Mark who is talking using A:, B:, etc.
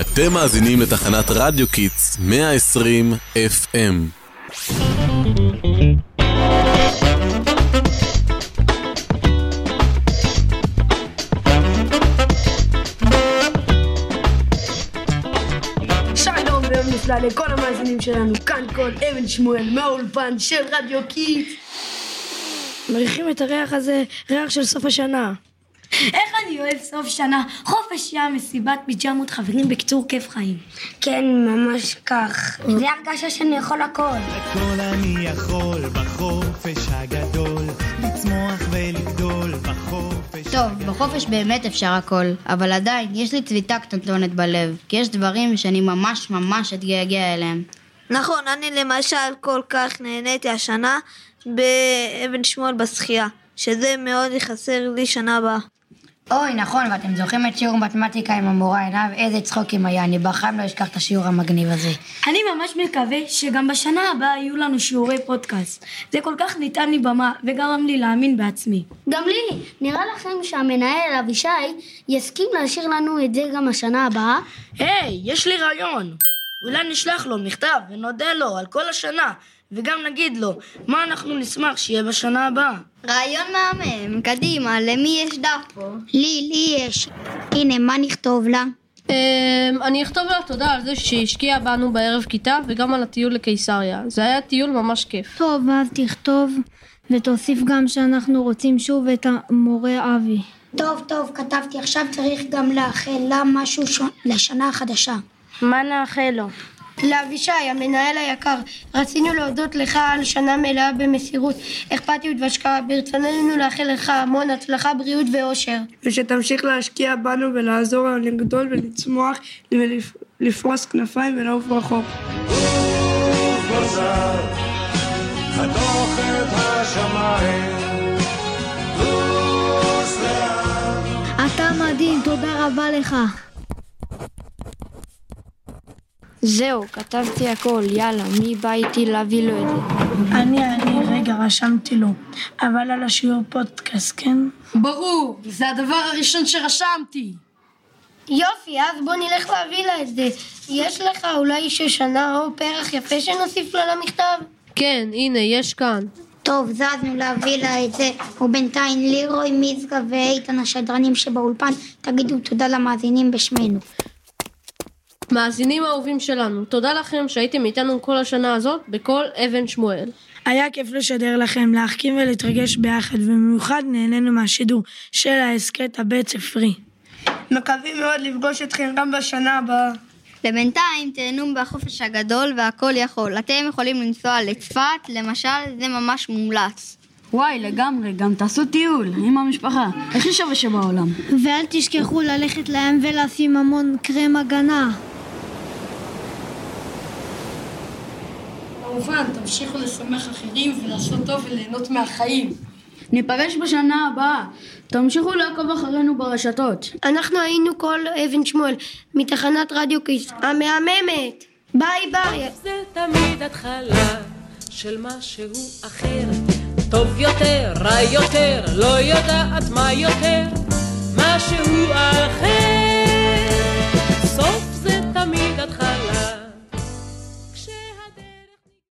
A: אתם מאזינים לתחנת רדיו Kids 120 FM.
B: שלום ויום נפלא לכל המאזינים שלנו, כאן כל אבן שמואל מהאולפן של רדיו קיט. מריחים את הריח הזה, ריח של סוף השנה.
C: איך אני אוהב סוף שנה, חופש ים, מסיבת פיג'מות, חברים, בקיצור, כיף חיים.
D: כן, ממש כך. זה הרגשה שאני יכול הכל.
E: הכל אני יכול בחופש הגדול, לצמוח ולגדול בחופש
F: טוב, בחופש באמת אפשר הכל, אבל עדיין יש לי צביטה קטנטונת בלב, כי יש דברים שאני ממש ממש אתגעגע אליהם.
G: נכון, אני למשל כל כך נהניתי השנה באבן שמואל בשחייה, שזה מאוד יחסר לי שנה הבאה.
F: אוי, נכון, ואתם זוכרים את שיעור מתמטיקה עם המורה עינב? איזה צחוקים היה, אני בחיים לא אשכח את השיעור המגניב הזה.
C: אני ממש מקווה שגם בשנה הבאה יהיו לנו שיעורי פודקאסט. זה כל כך ניתן לי במה, וגרם לי להאמין בעצמי.
D: גם לי, נראה לכם שהמנהל אבישי יסכים להשאיר לנו את זה גם השנה הבאה?
B: היי, יש לי רעיון. אולי נשלח לו מכתב ונודה לו על כל השנה, וגם נגיד לו מה אנחנו נשמח שיהיה בשנה הבאה.
F: רעיון מהמם, קדימה, למי יש דף פה?
D: לי, לי יש. הנה, מה נכתוב לה?
H: אמ, אני אכתוב לה תודה על זה שהשקיעה בנו בערב כיתה וגם על הטיול לקיסריה. זה היה טיול ממש כיף.
I: טוב, ואז תכתוב ותוסיף גם שאנחנו רוצים שוב את המורה אבי.
D: טוב, טוב, כתבתי. עכשיו צריך גם לאחל לה משהו ש... לשנה החדשה.
B: מה נאחל לו?
J: לאבישי, המנהל היקר, רצינו להודות לך על שנה מלאה במסירות, אכפתיות והשקעה. ברצוננו לאחל לך המון הצלחה, בריאות ואושר.
B: ושתמשיך להשקיע בנו ולעזור לנו לגדול ולצמוח ולפרוס כנפיים ולעוף רחוק.
I: אתה מדהים, תודה רבה לך.
B: זהו, כתבתי הכל, יאללה, מי בא איתי להביא לו את זה?
J: אני, אני, רגע, רשמתי לו. אבל על השיעור פודקאסט, כן?
B: ברור, זה הדבר הראשון שרשמתי.
J: יופי, אז בוא נלך להביא לה את זה. יש לך אולי שושנה או פרח יפה שנוסיף לה למכתב?
H: כן, הנה, יש כאן.
D: טוב, זזנו להביא לה את זה, ובינתיים לירוי, מיזגה ואיתן השדרנים שבאולפן, תגידו תודה למאזינים בשמנו.
H: מאזינים האהובים שלנו, תודה לכם שהייתם איתנו כל השנה הזאת בכל אבן שמואל.
B: היה כיף לשדר לכם, להחכים ולהתרגש ביחד, ובמיוחד נהנינו מהשידור של ההסכת הבית ספרי. מקווים מאוד לפגוש אתכם גם בשנה הבאה.
F: ובינתיים תהנו בחופש הגדול והכל יכול. אתם יכולים לנסוע לצפת, למשל, זה ממש מומלץ.
K: וואי, לגמרי, גם תעשו טיול עם המשפחה, הכי שווה שבעולם.
I: ואל תשכחו ללכת לים ולשים המון קרם הגנה.
B: כמובן, תמשיכו לשמח אחרים ולעשות טוב וליהנות מהחיים.
K: ניפגש בשנה הבאה. תמשיכו לעקוב אחרינו ברשתות.
J: אנחנו היינו כל אבן שמואל, מתחנת רדיו כיס, המהממת. ביי ביי.
L: זה תמיד התחלה של משהו אחר, טוב יותר, רע יותר, לא יודעת מה יותר, משהו.